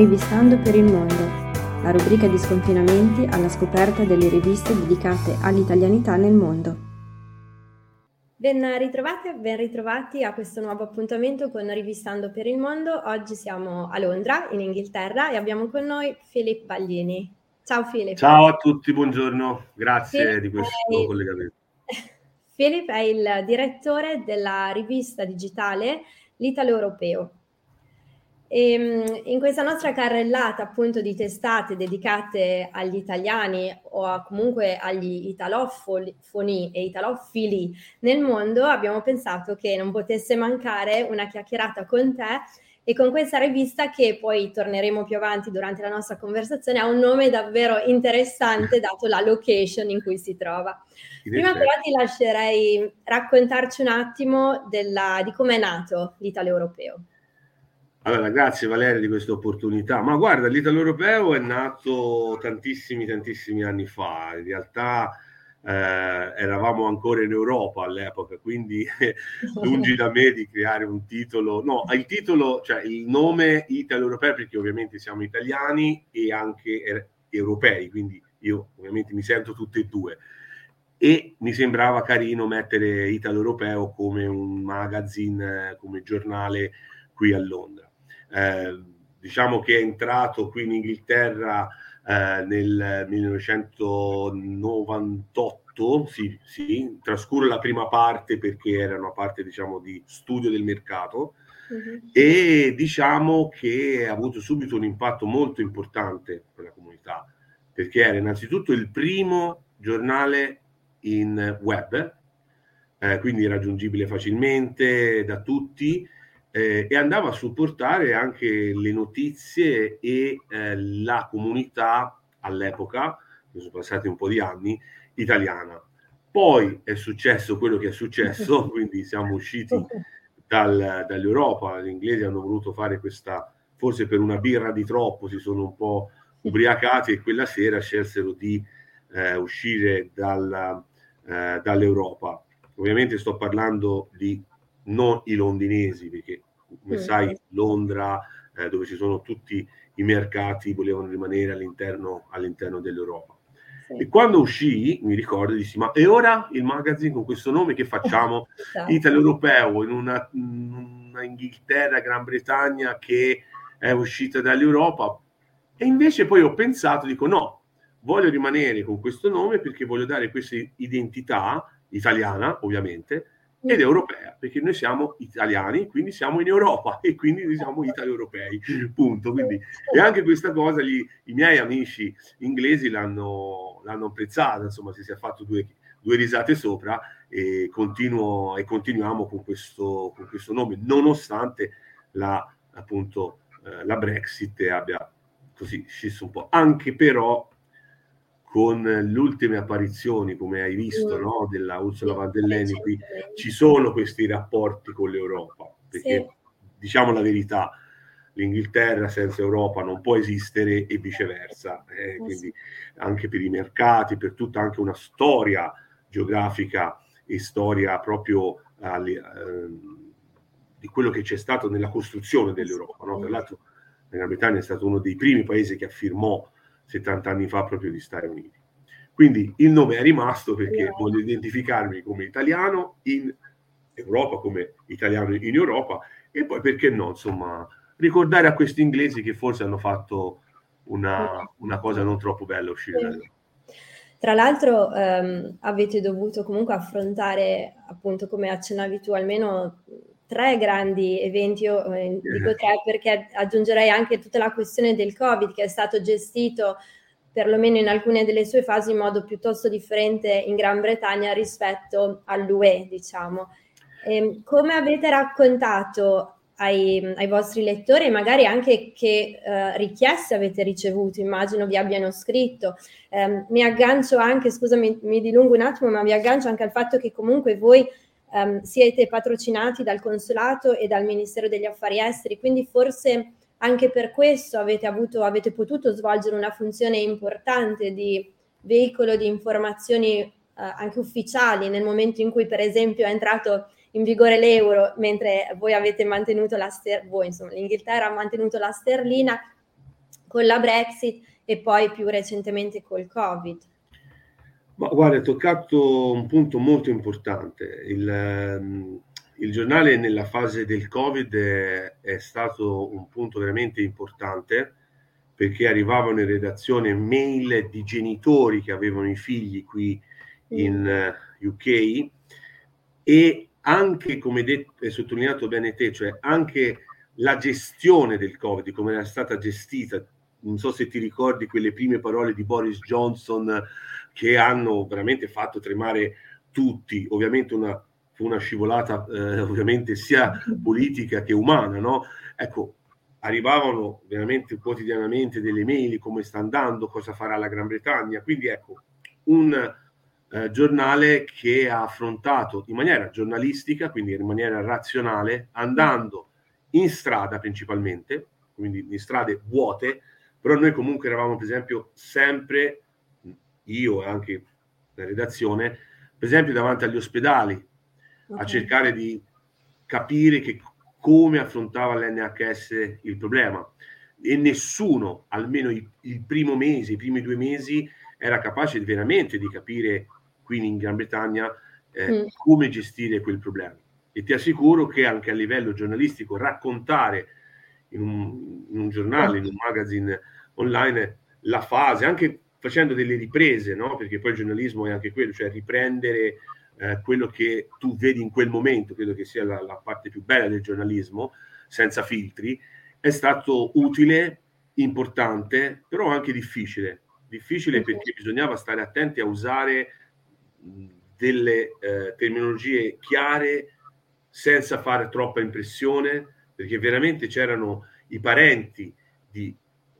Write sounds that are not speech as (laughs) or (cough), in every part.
Rivistando per il mondo, la rubrica di sconfinamenti alla scoperta delle riviste dedicate all'italianità nel mondo. Ben ritrovati, ben ritrovati a questo nuovo appuntamento con Rivistando per il mondo. Oggi siamo a Londra, in Inghilterra, e abbiamo con noi Filippo Baglini. Ciao Filippo. Ciao a tutti, buongiorno, grazie Philip di questo è... collegamento. (laughs) Filip è il direttore della rivista digitale L'Italo Europeo. E, ehm, in questa nostra carrellata appunto di testate dedicate agli italiani o a, comunque agli italofoni e italofili nel mondo abbiamo pensato che non potesse mancare una chiacchierata con te e con questa rivista che poi torneremo più avanti durante la nostra conversazione ha un nome davvero interessante (laughs) dato la location in cui si trova. Prima però ti lascerei raccontarci un attimo della, di come è nato l'Italo Europeo. Allora, grazie Valeria di questa opportunità. Ma guarda, l'Italo Europeo è nato tantissimi, tantissimi anni fa. In realtà eh, eravamo ancora in Europa all'epoca, quindi (laughs) lungi da me di creare un titolo. No, il titolo, cioè il nome Italo Europeo, perché ovviamente siamo italiani e anche er- europei, quindi io ovviamente mi sento tutte e due. E mi sembrava carino mettere Italo Europeo come un magazine, come giornale qui a Londra. Eh, diciamo che è entrato qui in Inghilterra eh, nel 1998, sì, sì, trascuro la prima parte perché era una parte diciamo di studio del mercato uh-huh. e diciamo che ha avuto subito un impatto molto importante per la comunità perché era innanzitutto il primo giornale in web, eh, quindi raggiungibile facilmente da tutti eh, e andava a supportare anche le notizie e eh, la comunità all'epoca, sono passati un po' di anni, italiana. Poi è successo quello che è successo, (laughs) quindi siamo usciti dal, dall'Europa, gli inglesi hanno voluto fare questa, forse per una birra di troppo, si sono un po' ubriacati e quella sera scelsero di eh, uscire dalla, eh, dall'Europa. Ovviamente sto parlando di non i londinesi, perché come mm. sai Londra, eh, dove ci sono tutti i mercati, volevano rimanere all'interno, all'interno dell'Europa. Sì. E quando uscì, mi ricordo, dissi, ma e ora il magazine con questo nome che facciamo? (laughs) esatto. Italo Europeo, in una, una Inghilterra, Gran Bretagna che è uscita dall'Europa. E invece poi ho pensato, dico no, voglio rimanere con questo nome perché voglio dare questa identità italiana, ovviamente, ed europea, perché noi siamo italiani, quindi siamo in Europa (laughs) e quindi siamo italo-europei, punto. Quindi, e anche questa cosa gli, i miei amici inglesi l'hanno, l'hanno apprezzata, insomma, si è fatto due, due risate sopra e, continuo, e continuiamo con questo, con questo nome, nonostante la, appunto, eh, la Brexit abbia così sceso un po'. Anche però con le ultime apparizioni, come hai visto, mm. no, della Ursula von der Leyen, qui ci sono questi rapporti con l'Europa, perché sì. diciamo la verità, l'Inghilterra senza Europa non può esistere e viceversa, eh, quindi anche per i mercati, per tutta anche una storia geografica e storia proprio eh, di quello che c'è stato nella costruzione dell'Europa. No? Tra l'altro la Gran Bretagna è stato uno dei primi paesi che affirmò 70 anni fa proprio di Stati Uniti. Quindi il nome è rimasto perché yeah. voglio identificarmi come italiano in Europa, come italiano in Europa e poi perché no, insomma, ricordare a questi inglesi che forse hanno fatto una, una cosa non troppo bella uscire da tra l'altro ehm, avete dovuto comunque affrontare, appunto come accennavi tu, almeno tre grandi eventi, io eh, dico tre perché aggiungerei anche tutta la questione del Covid che è stato gestito perlomeno in alcune delle sue fasi in modo piuttosto differente in Gran Bretagna rispetto all'UE, diciamo. E ehm, come avete raccontato ai, ai, vostri lettori e magari anche che eh, richieste avete ricevuto, immagino vi abbiano scritto. Eh, mi aggancio anche, scusami, mi dilungo un attimo, ma mi aggancio anche al fatto che comunque voi um, siete patrocinati dal consolato e dal Ministero degli Affari Esteri, quindi forse anche per questo avete, avuto, avete potuto svolgere una funzione importante di veicolo di informazioni uh, anche ufficiali nel momento in cui per esempio è entrato in vigore l'euro mentre voi avete mantenuto la sterlina, voi insomma l'Inghilterra ha mantenuto la sterlina con la Brexit e poi più recentemente col Covid. Ma guarda, hai toccato un punto molto importante. Il, ehm, il giornale nella fase del Covid è, è, stato un punto veramente importante perché arrivavano in redazione mail di genitori che avevano i figli qui in uh, mm. UK e anche, come detto, è sottolineato bene te, cioè anche la gestione del Covid, come era stata gestita non so se ti ricordi quelle prime parole di Boris Johnson che hanno veramente fatto tremare tutti, ovviamente una, una scivolata eh, ovviamente sia politica che umana, no? Ecco, arrivavano veramente quotidianamente delle mail come sta andando, cosa farà la Gran Bretagna, quindi ecco, un eh, giornale che ha affrontato in maniera giornalistica, quindi in maniera razionale, andando in strada principalmente, quindi in strade vuote, però noi comunque eravamo per esempio sempre, io e anche la redazione, per esempio davanti agli ospedali, okay. a cercare di capire che, come affrontava l'NHS il problema. E nessuno, almeno il, il primo mese, i primi due mesi, era capace veramente di capire qui in Gran Bretagna eh, mm. come gestire quel problema. E ti assicuro che anche a livello giornalistico raccontare in un, in un giornale, in un magazine online, la fase, anche facendo delle riprese, no? perché poi il giornalismo è anche quello, cioè riprendere eh, quello che tu vedi in quel momento, credo che sia la, la, parte più bella del giornalismo, senza filtri, è stato utile, importante, però anche difficile. Difficile perché bisognava stare attenti a usare delle eh, terminologie chiare senza fare troppa impressione, perché veramente c'erano i parenti di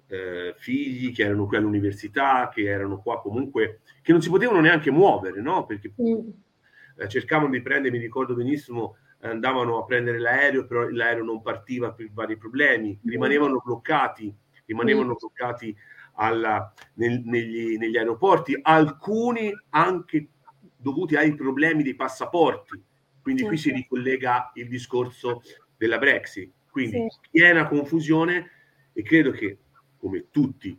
eh, figli che erano qui all'università, che erano qua comunque, che non si potevano neanche muovere, no? Perché eh, cercavano di prendere, mi ricordo benissimo, andavano a prendere l'aereo, però l'aereo non partiva per vari problemi, mm. rimanevano bloccati, rimanevano mm. bloccati alla, nel, negli, negli aeroporti, alcuni anche dovuti ai problemi dei passaporti. Quindi qui si ricollega il discorso della Brexit. Quindi sì. piena confusione e credo che, come tutti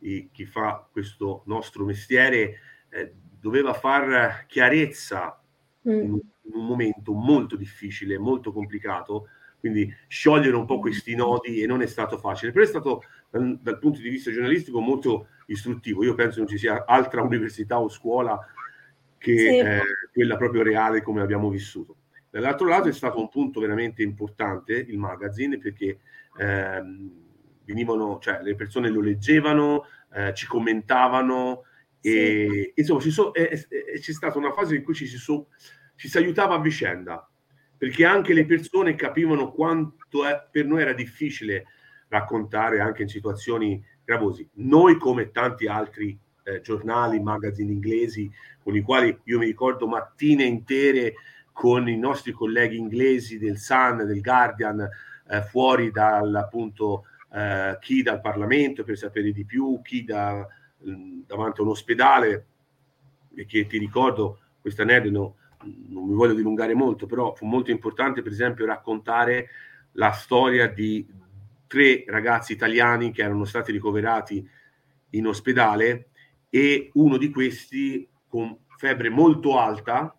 i, chi fa questo nostro mestiere, eh, doveva far chiarezza mm. in, in, un momento molto difficile, molto complicato, quindi sciogliere un po' questi nodi e non è stato facile, però è stato dal, dal punto di vista giornalistico molto istruttivo. Io penso non ci sia altra (laughs) università o scuola che sì. eh, quella proprio reale come abbiamo vissuto. Dall'altro lato è stato un punto veramente importante il magazine perché ehm, venivano, cioè, le persone lo leggevano, eh, ci commentavano e sì. insomma ci so, eh, eh, c'è stata una fase in cui ci si, so, ci si aiutava a vicenda perché anche le persone capivano quanto è, per noi era difficile raccontare anche in situazioni gravose. Noi come tanti altri eh, giornali, magazine inglesi con i quali io mi ricordo mattine intere con i nostri colleghi inglesi del Sun, del Guardian, eh, fuori dal appunto eh, chi dal Parlamento per sapere di più, chi da, mh, davanti a un ospedale, perché ti ricordo questa aneddoto, non mi voglio dilungare molto, però fu molto importante per esempio raccontare la storia di tre ragazzi italiani che erano stati ricoverati in ospedale e uno di questi con febbre molto alta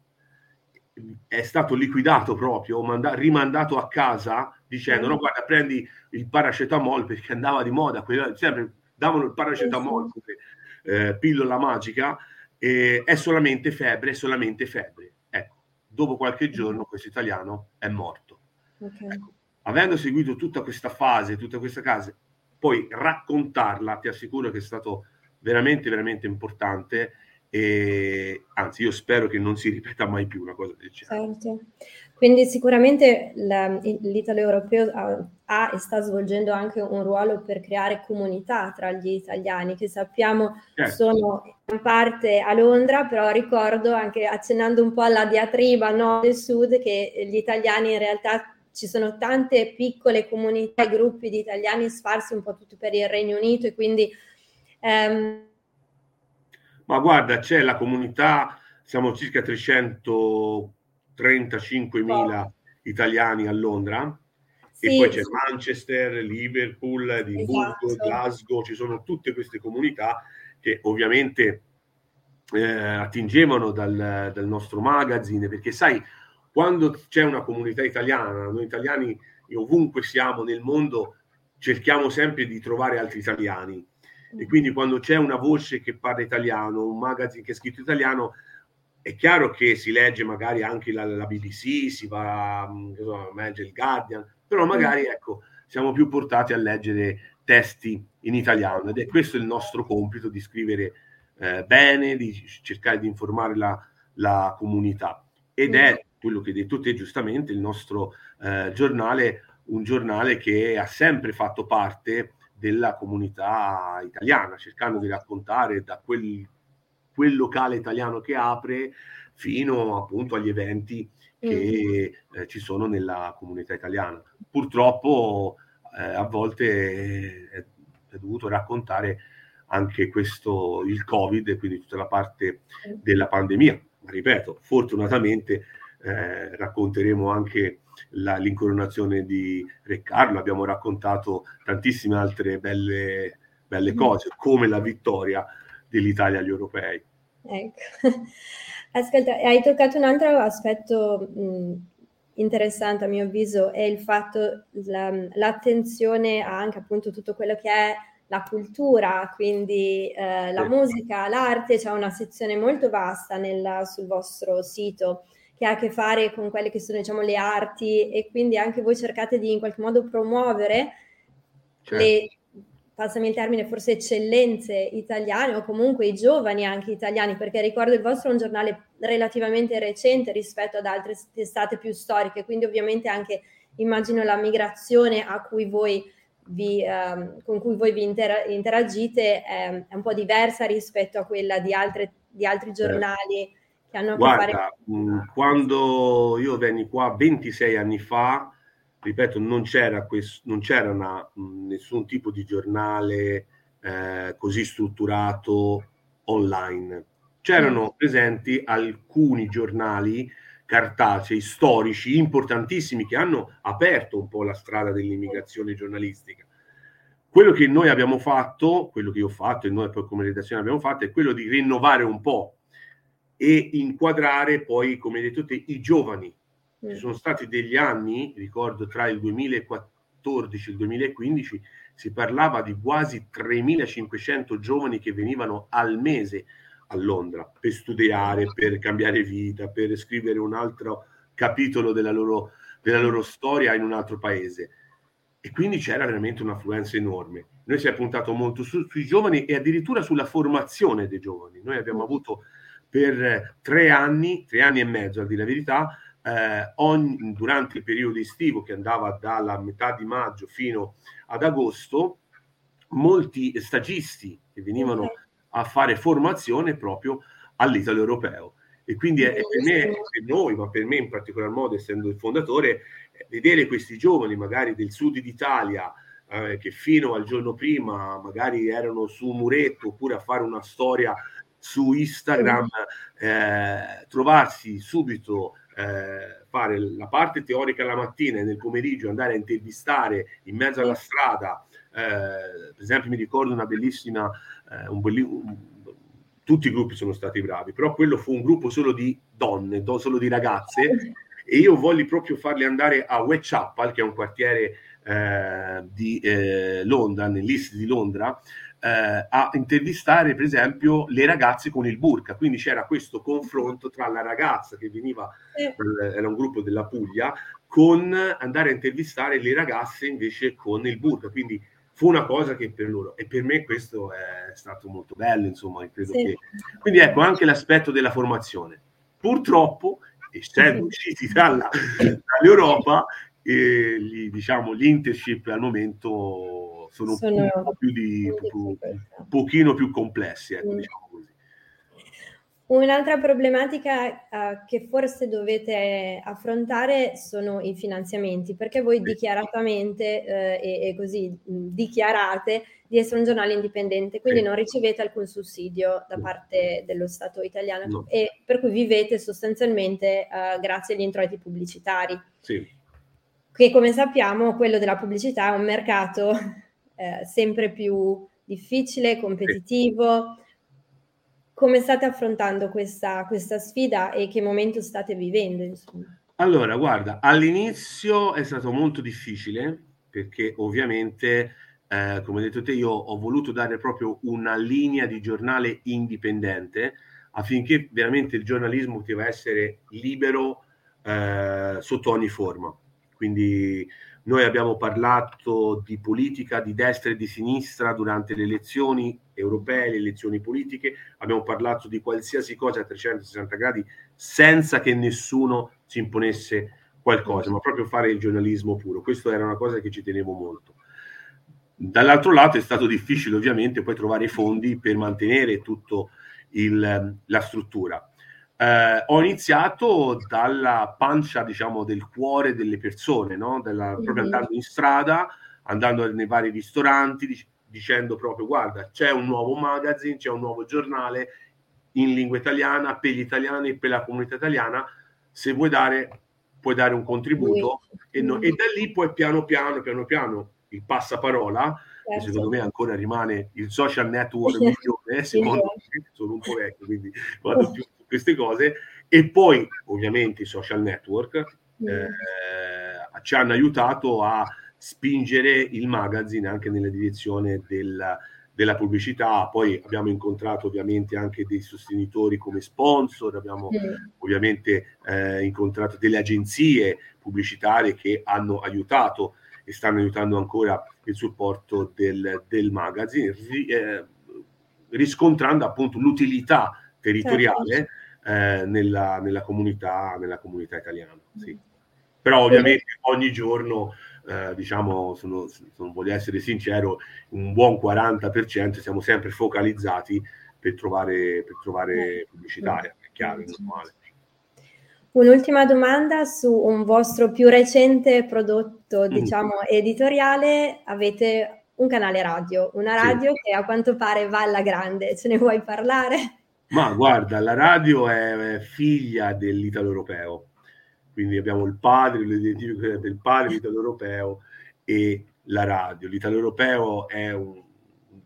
è stato liquidato proprio, manda- rimandato a casa dicendo no guarda prendi il paracetamol perché andava di moda, quella, sempre davano il paracetamol come eh, pillola magica e è solamente febbre, è solamente febbre. Ecco, dopo qualche giorno questo italiano è morto. Okay. Ecco, avendo seguito tutta questa fase, tutta questa casa, poi raccontarla, ti assicuro che è stato veramente, veramente importante. E anzi, io spero che non si ripeta mai più una cosa del genere. Certo. Quindi sicuramente l'Italo europeo ha, ha, e sta svolgendo anche un ruolo per creare comunità tra gli italiani che sappiamo certo. sono in parte a Londra, però ricordo anche accennando un po' alla diatriba nord e sud che gli italiani in realtà ci sono tante piccole comunità e gruppi di italiani sparsi un po' tutti per il Regno Unito e quindi Um, Ma guarda, c'è la comunità, siamo circa 335.000 oh. italiani a Londra Sì. E poi c'è Manchester, Liverpool, Edimburgo, esatto. Glasgow, ci sono tutte queste comunità che ovviamente eh, attingevano dal, dal nostro magazine, perché sai, quando c'è una comunità italiana, noi italiani ovunque siamo nel mondo cerchiamo sempre di trovare altri italiani e quindi quando c'è una voce che parla italiano, un magazine che è scritto italiano, è chiaro che si legge magari anche la, la BBC, si va mm, a leggere il Guardian, però magari ecco, siamo più portati a leggere testi in italiano ed è questo il nostro compito di scrivere eh, bene, di cercare di informare la, la comunità. Ed è quello che hai detto te giustamente, il nostro eh, giornale, un giornale che ha sempre fatto parte della comunità italiana, cercando di raccontare da quel, quel locale italiano che apre fino appunto agli eventi che mm. eh, ci sono nella comunità italiana. Purtroppo eh, a volte è, è, dovuto raccontare anche questo, il Covid, e quindi tutta la parte della pandemia. Ma ripeto, fortunatamente eh, racconteremo anche la, l'incoronazione di Re Carlo, abbiamo raccontato tantissime altre belle, belle mm. cose, come la vittoria dell'Italia agli europei. Ecco. (laughs) Ascolta, hai toccato un altro aspetto mh, interessante a mio avviso, è il fatto, la, l'attenzione a anche appunto tutto quello che è la cultura, quindi eh, la musica, l'arte, c'è una sezione molto vasta nel, sul vostro sito che ha a che fare con quelle che sono diciamo, le arti e quindi anche voi cercate di in qualche modo promuovere certo. le, passami il termine, forse eccellenze italiane o comunque i giovani anche italiani, perché ricordo il vostro è un giornale relativamente recente rispetto ad altre testate più storiche, quindi ovviamente anche immagino la migrazione a cui voi vi, um, con cui voi vi inter- interagite è, è, un po' diversa rispetto a quella di, altre, di altri certo. giornali che hanno a che fare. Mm, quando io venni qua 26 anni fa, ripeto, non c'era, questo, non c'era una, mm, nessun tipo di giornale eh, così strutturato online. C'erano mm. presenti alcuni giornali cartacei storici importantissimi che hanno aperto un po' la strada dell'immigrazione giornalistica. Quello che noi abbiamo fatto, quello che io ho fatto e noi poi come redazione abbiamo fatto, è quello di rinnovare un po' e inquadrare poi, come hai detto te, i giovani. Mm. Ci sono stati degli anni, ricordo tra il 2014 e il 2015, si parlava di quasi 3.500 giovani che venivano al mese a Londra per studiare, per cambiare vita, per scrivere un altro capitolo della loro, della loro storia in un altro paese. E quindi c'era veramente un'affluenza enorme. Noi si è puntato molto su, sui giovani e addirittura sulla formazione dei giovani. Noi abbiamo mm. avuto per tre anni, tre anni e mezzo a dire la verità, eh, ogni, durante il periodo estivo che andava dalla metà di maggio fino ad agosto, molti stagisti che venivano a fare formazione proprio all'Italo europeo. E quindi è, è per me, per noi, ma per me in particolar modo, essendo il fondatore, vedere questi giovani magari del sud d'Italia eh, che fino al giorno prima magari erano su un muretto oppure a fare una storia su Instagram, eh, trovarsi subito, eh, fare la parte teorica la mattina e nel pomeriggio andare a intervistare in mezzo alla strada. Eh, per esempio, mi ricordo una bellissima, eh, un belli- un, tutti i gruppi sono stati bravi, però quello fu un gruppo solo di donne, solo di ragazze, e io voglio proprio farli andare a Whitechapel, che è un quartiere eh, di eh, Londra, nell'est di Londra, eh, a intervistare per esempio le ragazze con il burka, quindi c'era questo confronto tra la ragazza che veniva, eh. era un gruppo della Puglia, con andare a intervistare le ragazze invece con il burka, quindi fu una cosa che per loro e per me questo è stato molto bello, insomma, credo sì. che... Quindi ecco anche l'aspetto della formazione. Purtroppo, essendo usciti dalla, dall'Europa, eh, gli, diciamo, gli internship al momento sono, sono un, po più di, un pochino più complessi, ecco, mm. diciamo così. Un'altra problematica uh, che forse dovete affrontare sono i finanziamenti, perché voi dichiaratamente uh, e, e, così mh, dichiarate di essere un giornale indipendente, quindi non ricevete alcun sussidio da parte dello Stato italiano no. e per cui vivete sostanzialmente uh, grazie agli introiti pubblicitari. Sì. che come sappiamo quello della pubblicità è un mercato eh, sempre più difficile, competitivo. Come state affrontando questa, questa sfida e che momento state vivendo? Insomma? Allora, guarda, all'inizio è stato molto difficile perché ovviamente, eh, come hai detto te, io ho voluto dare proprio una linea di giornale indipendente affinché veramente il giornalismo poteva essere libero eh, sotto ogni forma. Quindi noi abbiamo parlato di politica di destra e di sinistra durante le elezioni europee, le elezioni politiche, abbiamo parlato di qualsiasi cosa a 360 gradi senza che nessuno ci imponesse qualcosa, ma proprio fare il giornalismo puro. Questo era una cosa che ci tenevo molto. Dall'altro lato è stato difficile ovviamente poi trovare i fondi per mantenere tutta la struttura. Eh, ho iniziato dalla pancia, diciamo, del cuore delle persone, no? Della, mm-hmm. proprio andando in strada, andando nei vari ristoranti, dic- dicendo proprio guarda, c'è un nuovo magazine, c'è un nuovo giornale in lingua italiana per gli italiani e per la comunità italiana, se vuoi dare, puoi dare un contributo e, no, e da lì poi piano piano, piano piano, il passaparola, certo. che secondo me ancora rimane il social network (laughs) migliore, secondo me, sono un po' vecchio, quindi vado più queste cose, e poi ovviamente i social network eh, ci hanno aiutato a spingere il magazine anche nella direzione del, della pubblicità, poi abbiamo incontrato ovviamente anche dei sostenitori come sponsor, abbiamo mm. ovviamente eh, incontrato delle agenzie pubblicitarie che hanno aiutato e stanno aiutando ancora il supporto del, del magazine, ri, eh, riscontrando appunto l'utilità territoriale certo. Eh, nella, nella, comunità, nella comunità italiana. Sì. Però ovviamente ogni giorno eh, diciamo, sono, sono, voglio essere sincero, un buon 40% siamo sempre focalizzati per trovare, per trovare pubblicitaria, è chiaro, è normale. Un'ultima domanda su un vostro più recente prodotto, mm. diciamo, editoriale. Avete un canale radio, una radio sì. che a quanto pare va alla grande, ce ne vuoi parlare? Ma guarda, la radio è figlia dell'italo europeo, quindi abbiamo il padre, l'identificazione del padre, l'italo europeo e la radio. L'italo europeo è un,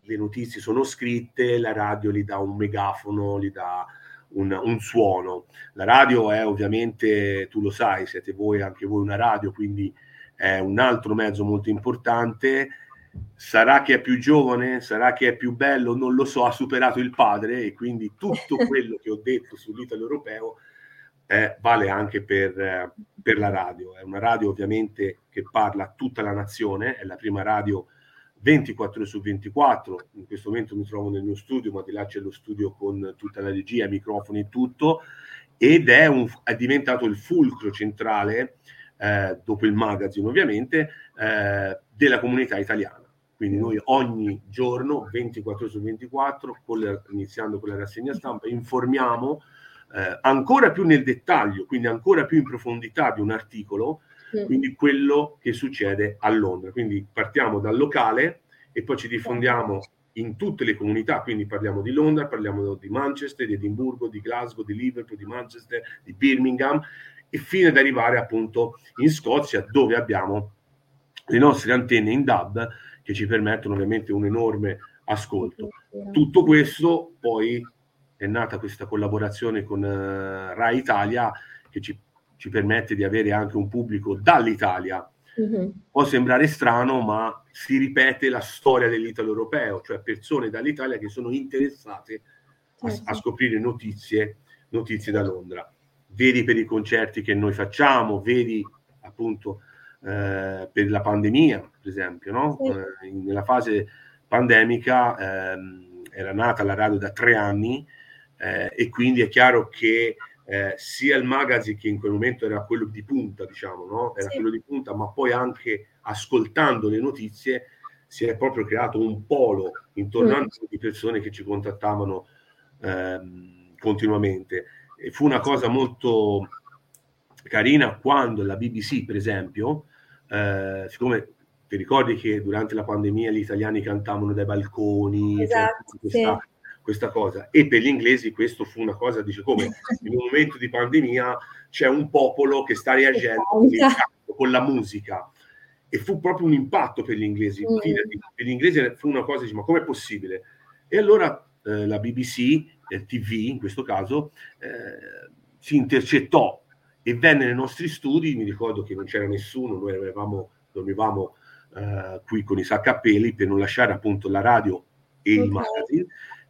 le notizie sono scritte, la radio gli dà un megafono, gli dà un, un, suono. La radio è ovviamente, tu lo sai, siete voi, anche voi una radio, quindi è un altro mezzo molto importante. Sarà che è più giovane, sarà che è più bello, non lo so, ha superato il padre e quindi tutto (laughs) quello che ho detto sull'Italo europeo eh, vale anche per, eh, per, la radio. È una radio ovviamente che parla a tutta la nazione, è la prima radio 24 ore su 24. In questo momento mi trovo nel mio studio, ma di là c'è lo studio con tutta la regia, microfoni e tutto, ed è, un, è diventato il fulcro centrale, eh, dopo il magazine ovviamente, eh, della comunità italiana. Quindi noi ogni giorno, 24 ore su 24, con iniziando con la rassegna stampa, informiamo eh, ancora più nel dettaglio, quindi ancora più in profondità di un articolo, mm. quindi quello che succede a Londra. Quindi partiamo dal locale e poi ci diffondiamo in tutte le comunità, quindi parliamo di Londra, parliamo di Manchester, di Edimburgo, di Glasgow, di Liverpool, di Manchester, di Birmingham e fino ad arrivare appunto in Scozia dove abbiamo le nostre antenne in DAB che ci permettono ovviamente un enorme ascolto. Tutto questo poi è nata questa collaborazione con uh, Rai Italia che ci, ci, permette di avere anche un pubblico dall'Italia. Mm-hmm. Può sembrare strano, ma si ripete la storia dell'Italo europeo, cioè persone dall'Italia che sono interessate a, a scoprire notizie, notizie da Londra. Vedi per i concerti che noi facciamo, vedi appunto eh, per la pandemia, per esempio, no? Sì. Eh, nella fase pandemica ehm, era nata la radio da tre anni eh, e quindi è chiaro che eh, sia il magazine che in quel momento era quello di punta, diciamo, no? Era sì. quello di punta, ma poi anche ascoltando le notizie si è proprio creato un polo intorno a noi di persone che ci contattavano ehm, continuamente. E fu una cosa molto carina quando la BBC, per esempio, eh, siccome ti ricordi che durante la pandemia gli italiani cantavano dai balconi, cioè esatto, cioè, questa, sì questa cosa. E per gli inglesi questo fu una cosa, dice come (laughs) in un momento di pandemia c'è un popolo che sta reagendo con la musica e fu proprio un impatto per gli inglesi. Mm. Per gli inglesi fu una cosa, ma com'è possibile? E allora eh, la BBC, eh, TV in questo caso, eh, si intercettò e venne nei nostri studi, mi ricordo che non c'era nessuno, noi avevamo, dormivamo eh, qui con i saccapelli per non lasciare appunto la radio e okay. il magazine,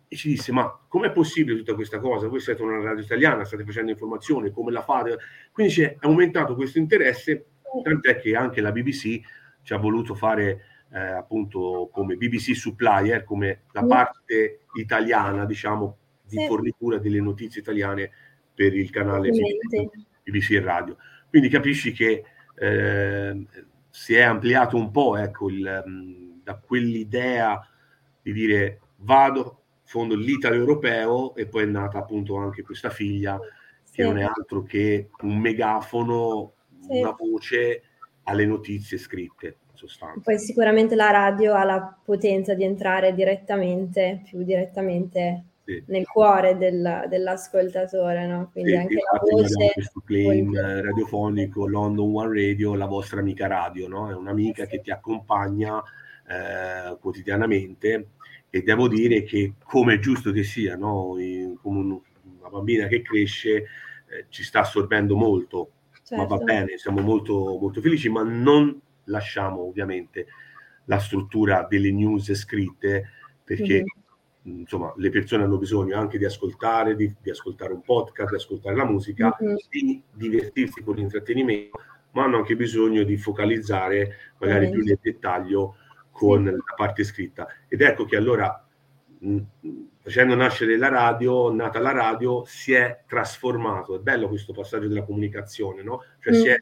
e ci disse ma com'è possibile tutta questa cosa? Voi siete una radio italiana, state facendo informazione, come la fate? Quindi è aumentato questo interesse, tant'è che anche la BBC ci ha voluto fare eh, appunto come BBC supplier, come la parte italiana, diciamo, di sì. fornitura delle notizie italiane per il canale BBC, BBC e Radio. Quindi capisci che eh, si è ampliato un po' ecco, il, da quell'idea di dire vado fondo l'Italo europeo e poi è nata appunto anche questa figlia sì. che non è altro che un megafono, sì. una voce alle notizie scritte. Sostanza. Poi sicuramente la radio ha la potenza di entrare direttamente, più direttamente sì. nel cuore del, dell'ascoltatore, no? Quindi anche la voce... questo claim poi... radiofonico London One Radio, la vostra amica radio, no? È un'amica che ti accompagna eh, quotidianamente e devo dire che come è giusto che sia, no? In, come un, una bambina che cresce eh, ci sta assorbendo molto, certo. ma va certo. bene, siamo molto, molto felici, ma non lasciamo ovviamente la struttura delle news scritte perché mm-hmm. Insomma le persone hanno bisogno anche di ascoltare, di, di ascoltare un podcast, di ascoltare la musica, mm-hmm. di divertirsi con l'intrattenimento, ma hanno anche bisogno di focalizzare magari mm-hmm. più nel dettaglio con sì. la parte scritta. Ed ecco che allora, mh, facendo nascere la radio, nata la radio, si è trasformato. È bello questo passaggio della comunicazione, no? Cioè mm. si è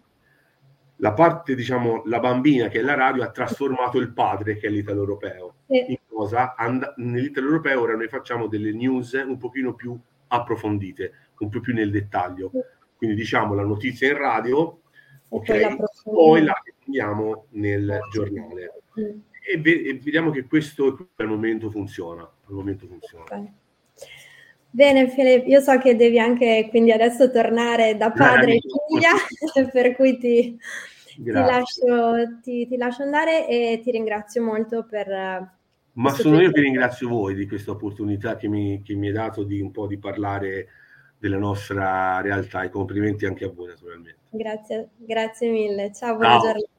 la parte, diciamo, la bambina che è la radio ha trasformato il padre che è l'italo europeo. Sì. In cosa? And- nell'italo europeo ora noi facciamo delle news un pochino più approfondite, un po' più nel dettaglio. Quindi diciamo la notizia in radio, ok, poi, poi la andiamo nel giornale. Mm e, ve- vediamo che questo al momento funziona. Al momento funziona. Okay. Bene Filippo, io so che devi anche quindi adesso tornare da padre e figlia, (laughs) per cui ti, ti, lascio, ti, ti, lascio, andare e ti ringrazio molto per... Ma sono io che ringrazio voi di questa opportunità che mi, che mi hai dato di un po' di parlare della nostra realtà e complimenti anche a voi naturalmente. Grazie, grazie mille. Ciao, buona Ciao. giornata.